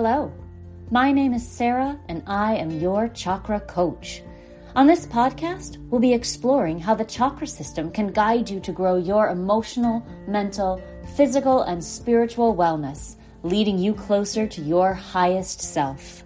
Hello, my name is Sarah, and I am your chakra coach. On this podcast, we'll be exploring how the chakra system can guide you to grow your emotional, mental, physical, and spiritual wellness, leading you closer to your highest self.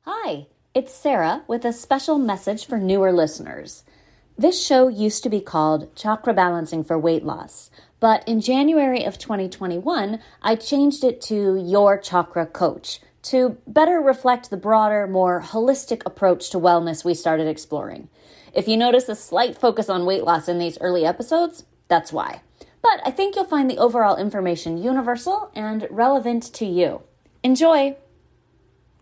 Hi, it's Sarah with a special message for newer listeners. This show used to be called Chakra Balancing for Weight Loss, but in January of 2021, I changed it to Your Chakra Coach to better reflect the broader, more holistic approach to wellness we started exploring. If you notice a slight focus on weight loss in these early episodes, that's why. But I think you'll find the overall information universal and relevant to you. Enjoy!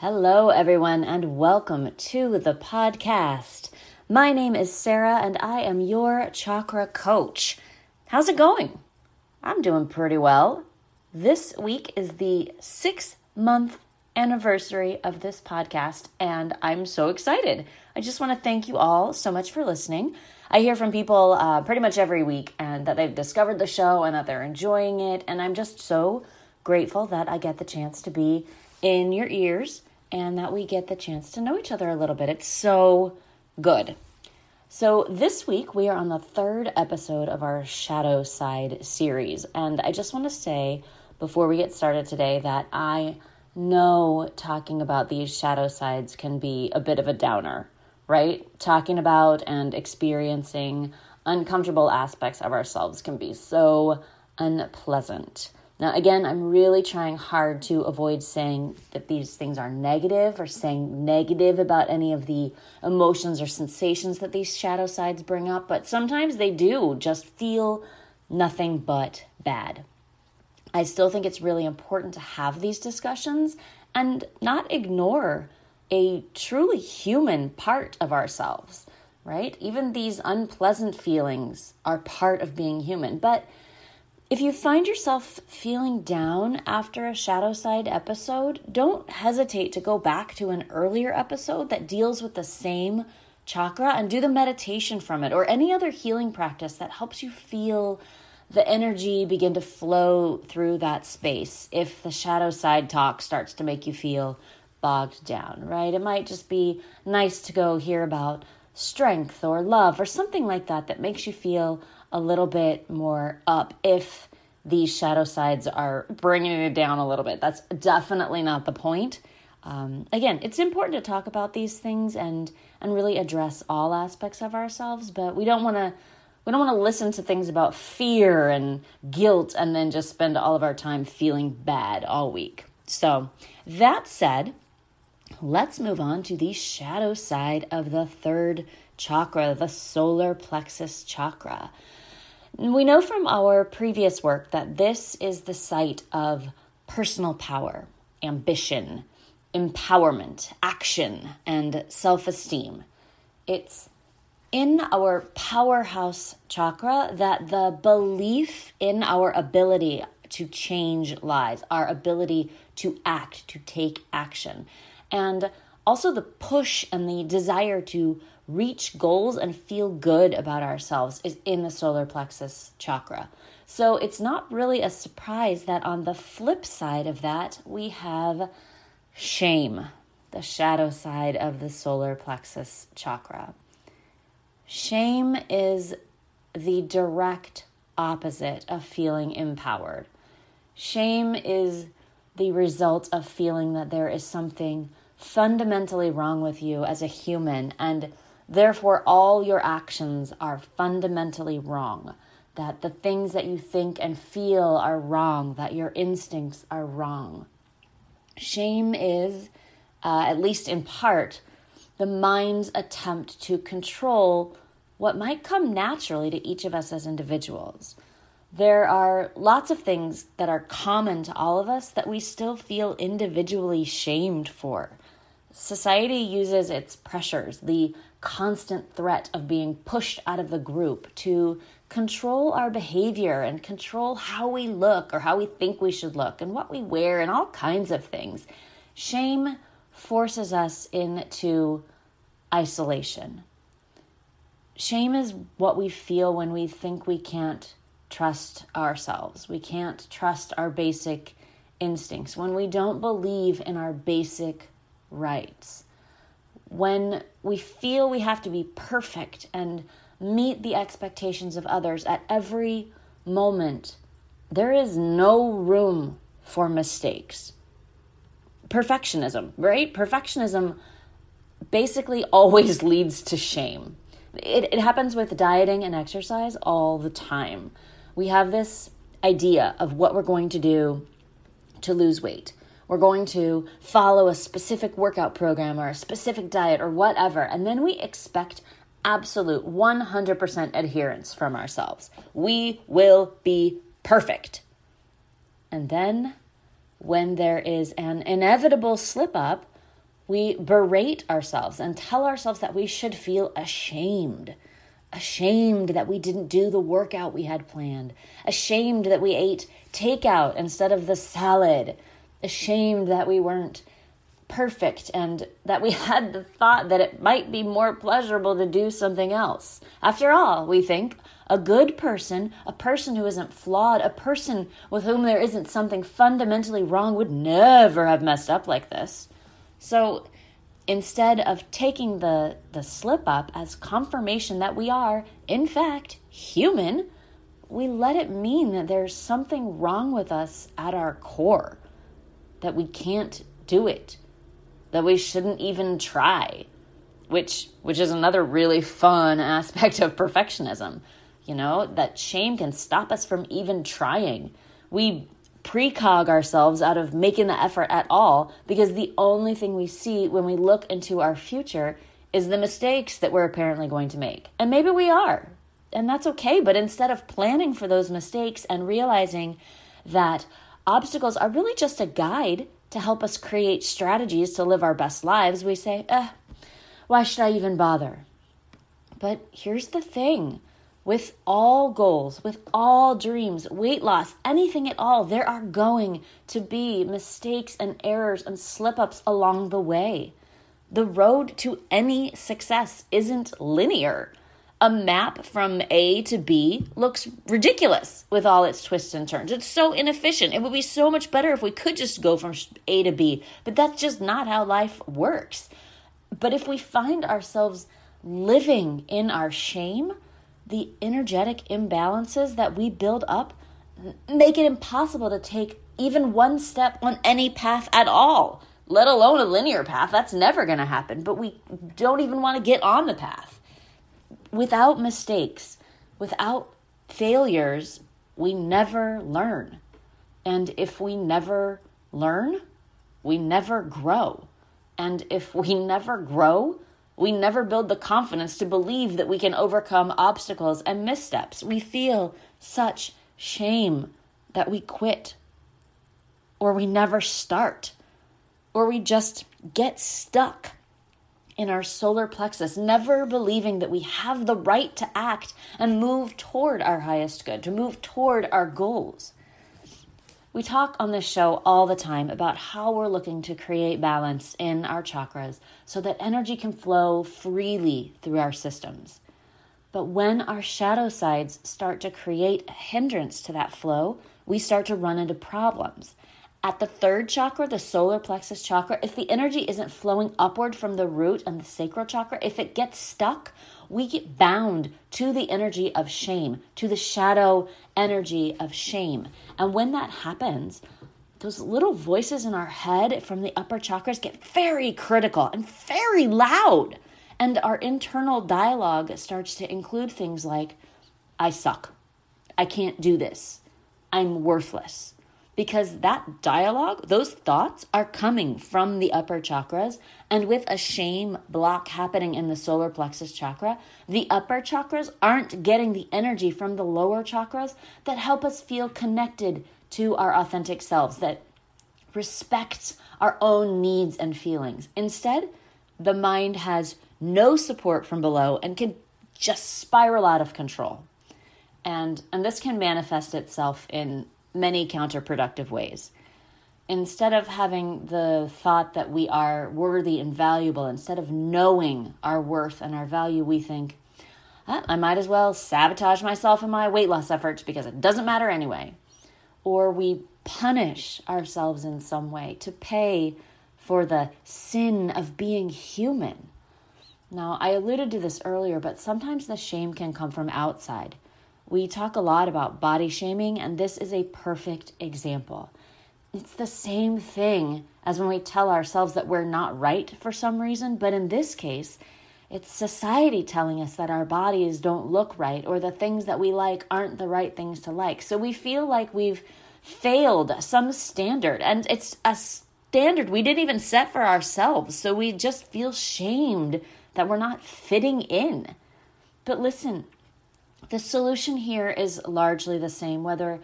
Hello, everyone, and welcome to the podcast. My name is Sarah, and I am your chakra coach. How's it going? I'm doing pretty well. This week is the six month anniversary of this podcast, and I'm so excited. I just want to thank you all so much for listening. I hear from people uh, pretty much every week and that they've discovered the show and that they're enjoying it, and I'm just so grateful that I get the chance to be in your ears and that we get the chance to know each other a little bit. It's so good. So, this week we are on the third episode of our Shadow Side series. And I just want to say before we get started today that I know talking about these shadow sides can be a bit of a downer, right? Talking about and experiencing uncomfortable aspects of ourselves can be so unpleasant. Now, again, I'm really trying hard to avoid saying that these things are negative or saying negative about any of the emotions or sensations that these shadow sides bring up, but sometimes they do just feel nothing but bad. I still think it's really important to have these discussions and not ignore a truly human part of ourselves, right? Even these unpleasant feelings are part of being human, but if you find yourself feeling down after a shadow side episode, don't hesitate to go back to an earlier episode that deals with the same chakra and do the meditation from it or any other healing practice that helps you feel the energy begin to flow through that space if the shadow side talk starts to make you feel bogged down, right? It might just be nice to go hear about strength or love or something like that that makes you feel a little bit more up if these shadow sides are bringing it down a little bit. That's definitely not the point. Um, again, it's important to talk about these things and and really address all aspects of ourselves, but we don't want to we don't want to listen to things about fear and guilt and then just spend all of our time feeling bad all week. So, that said, let's move on to the shadow side of the third chakra, the solar plexus chakra. We know from our previous work that this is the site of personal power, ambition, empowerment, action, and self esteem. It's in our powerhouse chakra that the belief in our ability to change lives, our ability to act, to take action, and also the push and the desire to reach goals and feel good about ourselves is in the solar plexus chakra. So it's not really a surprise that on the flip side of that, we have shame, the shadow side of the solar plexus chakra. Shame is the direct opposite of feeling empowered. Shame is the result of feeling that there is something fundamentally wrong with you as a human and Therefore, all your actions are fundamentally wrong. That the things that you think and feel are wrong, that your instincts are wrong. Shame is, uh, at least in part, the mind's attempt to control what might come naturally to each of us as individuals. There are lots of things that are common to all of us that we still feel individually shamed for. Society uses its pressures, the constant threat of being pushed out of the group, to control our behavior and control how we look or how we think we should look and what we wear and all kinds of things. Shame forces us into isolation. Shame is what we feel when we think we can't trust ourselves. We can't trust our basic instincts. When we don't believe in our basic rights. When we feel we have to be perfect and meet the expectations of others at every moment, there is no room for mistakes. Perfectionism, right? Perfectionism basically always leads to shame. It, it happens with dieting and exercise all the time. We have this idea of what we're going to do to lose weight. We're going to follow a specific workout program or a specific diet or whatever, and then we expect absolute 100% adherence from ourselves. We will be perfect. And then, when there is an inevitable slip up, we berate ourselves and tell ourselves that we should feel ashamed. Ashamed that we didn't do the workout we had planned. Ashamed that we ate takeout instead of the salad. Ashamed that we weren't perfect and that we had the thought that it might be more pleasurable to do something else. After all, we think a good person, a person who isn't flawed, a person with whom there isn't something fundamentally wrong would never have messed up like this. So instead of taking the, the slip up as confirmation that we are, in fact, human, we let it mean that there's something wrong with us at our core, that we can't do it, that we shouldn't even try, which which is another really fun aspect of perfectionism. You know, that shame can stop us from even trying. We precog ourselves out of making the effort at all because the only thing we see when we look into our future is the mistakes that we're apparently going to make. And maybe we are, and that's okay. But instead of planning for those mistakes and realizing that obstacles are really just a guide to help us create strategies to live our best lives, we say, eh, why should I even bother? But here's the thing with all goals, with all dreams, weight loss, anything at all, there are going to be mistakes and errors and slip ups along the way. The road to any success isn't linear. A map from A to B looks ridiculous with all its twists and turns. It's so inefficient. It would be so much better if we could just go from A to B, but that's just not how life works. But if we find ourselves living in our shame, the energetic imbalances that we build up make it impossible to take even one step on any path at all, let alone a linear path. That's never going to happen, but we don't even want to get on the path. Without mistakes, without failures, we never learn. And if we never learn, we never grow. And if we never grow, we never build the confidence to believe that we can overcome obstacles and missteps. We feel such shame that we quit, or we never start, or we just get stuck in our solar plexus, never believing that we have the right to act and move toward our highest good, to move toward our goals. We talk on this show all the time about how we're looking to create balance in our chakras so that energy can flow freely through our systems. But when our shadow sides start to create a hindrance to that flow, we start to run into problems. At the third chakra, the solar plexus chakra, if the energy isn't flowing upward from the root and the sacral chakra, if it gets stuck, we get bound to the energy of shame, to the shadow energy of shame. And when that happens, those little voices in our head from the upper chakras get very critical and very loud. And our internal dialogue starts to include things like, I suck. I can't do this. I'm worthless. Because that dialogue, those thoughts are coming from the upper chakras. And with a shame block happening in the solar plexus chakra, the upper chakras aren't getting the energy from the lower chakras that help us feel connected to our authentic selves, that respects our own needs and feelings. Instead, the mind has no support from below and can just spiral out of control. And, and this can manifest itself in many counterproductive ways. Instead of having the thought that we are worthy and valuable, instead of knowing our worth and our value, we think, ah, I might as well sabotage myself in my weight loss efforts because it doesn't matter anyway. Or we punish ourselves in some way to pay for the sin of being human. Now, I alluded to this earlier, but sometimes the shame can come from outside. We talk a lot about body shaming, and this is a perfect example. It's the same thing as when we tell ourselves that we're not right for some reason, but in this case, it's society telling us that our bodies don't look right or the things that we like aren't the right things to like. So we feel like we've failed some standard, and it's a standard we didn't even set for ourselves. So we just feel shamed that we're not fitting in. But listen, the solution here is largely the same, whether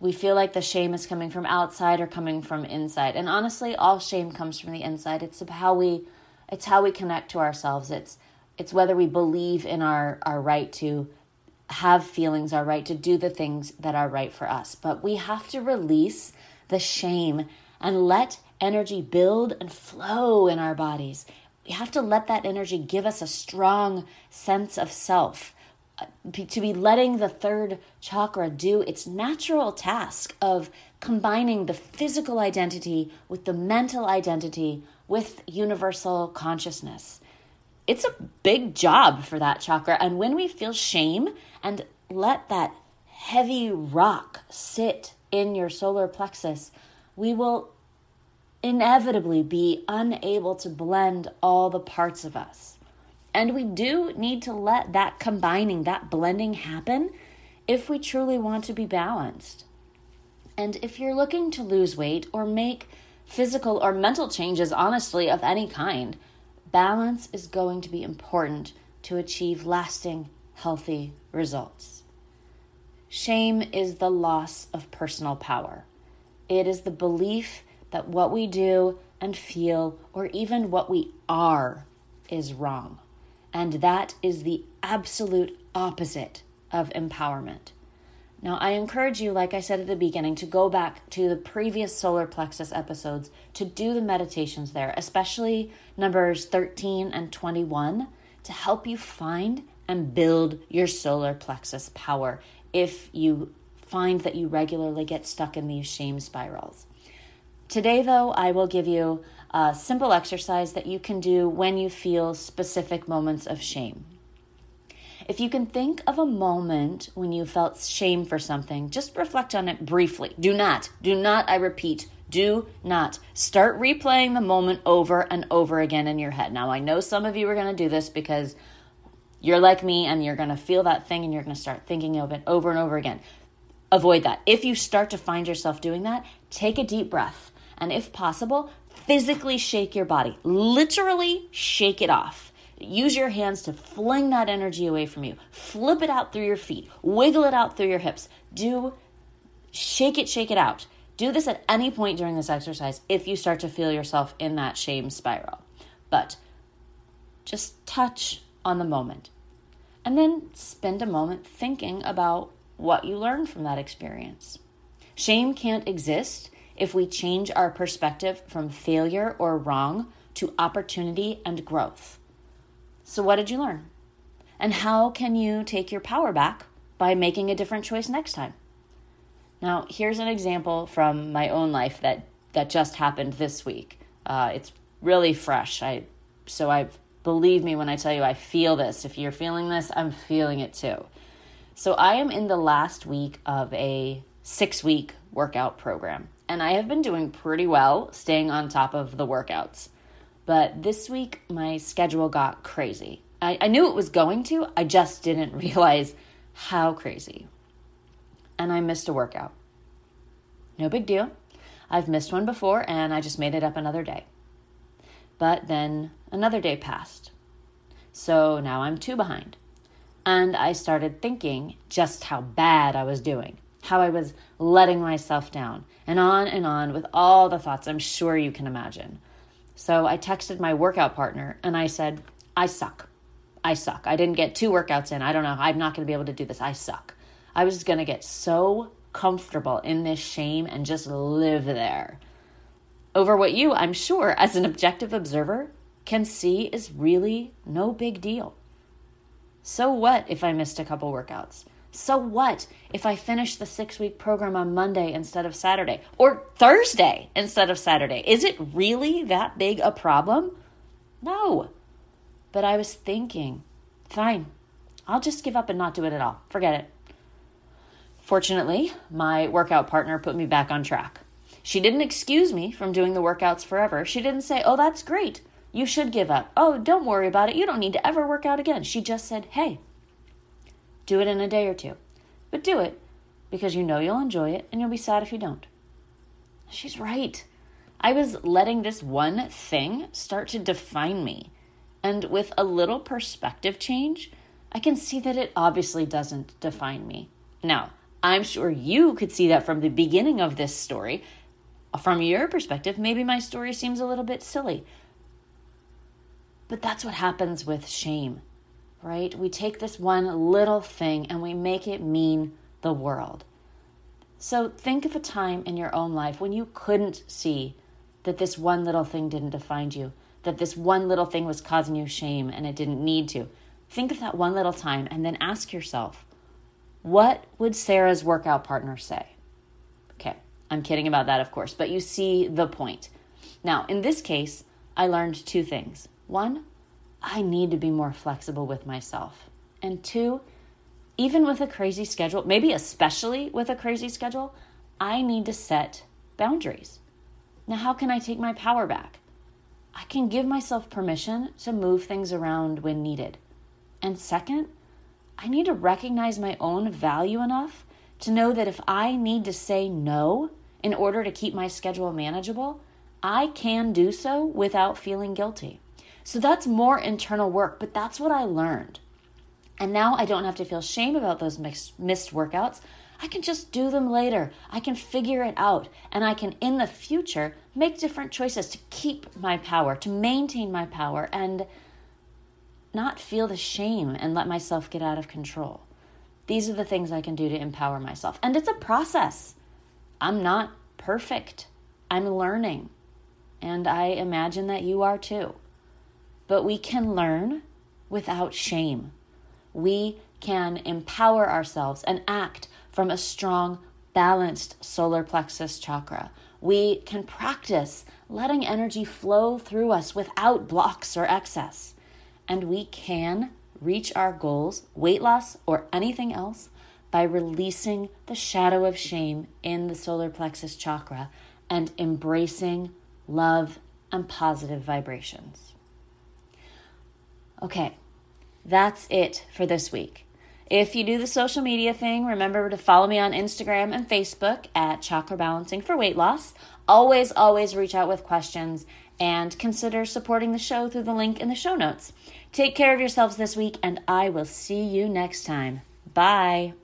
we feel like the shame is coming from outside or coming from inside. And honestly, all shame comes from the inside. It's how we it's how we connect to ourselves. It's it's whether we believe in our our right to have feelings, our right to do the things that are right for us. But we have to release the shame and let energy build and flow in our bodies. We have to let that energy give us a strong sense of self to be letting the third chakra do its natural task of combining the physical identity with the mental identity with universal consciousness. It's a big job for that chakra. And when we feel shame and let that heavy rock sit in your solar plexus, we will inevitably be unable to blend all the parts of us. And we do need to let that combining, that blending happen if we truly want to be balanced. And if you're looking to lose weight or make physical or mental changes, honestly, of any kind, balance is going to be important to achieve lasting, healthy results. Shame is the loss of personal power. It is the belief that what we do and feel, or even what we are, is wrong. And that is the absolute opposite of empowerment. Now, I encourage you, like I said at the beginning, to go back to the previous solar plexus episodes to do the meditations there, especially numbers 13 and 21, to help you find and build your solar plexus power if you find that you regularly get stuck in these shame spirals. Today, though, I will give you a simple exercise that you can do when you feel specific moments of shame. If you can think of a moment when you felt shame for something, just reflect on it briefly. Do not, do not, I repeat, do not start replaying the moment over and over again in your head. Now, I know some of you are going to do this because you're like me and you're going to feel that thing and you're going to start thinking of it over and over again. Avoid that. If you start to find yourself doing that, take a deep breath and, if possible, physically shake your body. Literally shake it off. Use your hands to fling that energy away from you. Flip it out through your feet. Wiggle it out through your hips. Do shake it, shake it out. Do this at any point during this exercise if you start to feel yourself in that shame spiral. But just touch on the moment. And then spend a moment thinking about what you learned from that experience. Shame can't exist if we change our perspective from failure or wrong to opportunity and growth. So, what did you learn? And how can you take your power back by making a different choice next time? Now, here's an example from my own life that, that just happened this week. Uh, it's really fresh. I so I believe me when I tell you I feel this. If you're feeling this, I'm feeling it too. So I am in the last week of a six week workout program and I have been doing pretty well staying on top of the workouts. But this week, my schedule got crazy. I, I knew it was going to, I just didn't realize how crazy. And I missed a workout. No big deal. I've missed one before and I just made it up another day. But then another day passed. So now I'm two behind. And I started thinking just how bad I was doing, how I was letting myself down, and on and on with all the thoughts I'm sure you can imagine. So I texted my workout partner and I said, I suck. I suck. I didn't get two workouts in. I don't know. I'm not going to be able to do this. I suck. I was going to get so comfortable in this shame and just live there over what you, I'm sure, as an objective observer, can see is really no big deal. So what if I missed a couple workouts? So what if I finish the six week program on Monday instead of Saturday or Thursday instead of Saturday? Is it really that big a problem? No. But I was thinking, fine, I'll just give up and not do it at all. Forget it. Fortunately, my workout partner put me back on track. She didn't excuse me from doing the workouts forever. She didn't say, Oh, that's great. You should give up. Oh, don't worry about it. You don't need to ever work out again. She just said, Hey, do it in a day or two. But do it because you know you'll enjoy it and you'll be sad if you don't. She's right. I was letting this one thing start to define me. And with a little perspective change, I can see that it obviously doesn't define me. Now, I'm sure you could see that from the beginning of this story. From your perspective, maybe my story seems a little bit silly. But that's what happens with shame, right? We take this one little thing and we make it mean the world. So think of a time in your own life when you couldn't see that this one little thing didn't define you, that this one little thing was causing you shame and it didn't need to. Think of that one little time and then ask yourself, what would Sarah's workout partner say? Okay, I'm kidding about that, of course, but you see the point. Now, in this case, I learned two things. One, I need to be more flexible with myself. And two, even with a crazy schedule, maybe especially with a crazy schedule, I need to set boundaries. Now, how can I take my power back? I can give myself permission to move things around when needed. And second, I need to recognize my own value enough to know that if I need to say no in order to keep my schedule manageable, I can do so without feeling guilty. So that's more internal work, but that's what I learned. And now I don't have to feel shame about those mixed, missed workouts. I can just do them later. I can figure it out. And I can, in the future, make different choices to keep my power, to maintain my power, and not feel the shame and let myself get out of control. These are the things I can do to empower myself. And it's a process. I'm not perfect, I'm learning. And I imagine that you are too but we can learn without shame. We can empower ourselves and act from a strong, balanced solar plexus chakra. We can practice letting energy flow through us without blocks or excess. And we can reach our goals, weight loss or anything else, by releasing the shadow of shame in the solar plexus chakra and embracing love and positive vibrations. Okay, that's it for this week. If you do the social media thing, remember to follow me on Instagram and Facebook at Chakra Balancing for Weight Loss. Always, always reach out with questions and consider supporting the show through the link in the show notes. Take care of yourselves this week, and I will see you next time. Bye.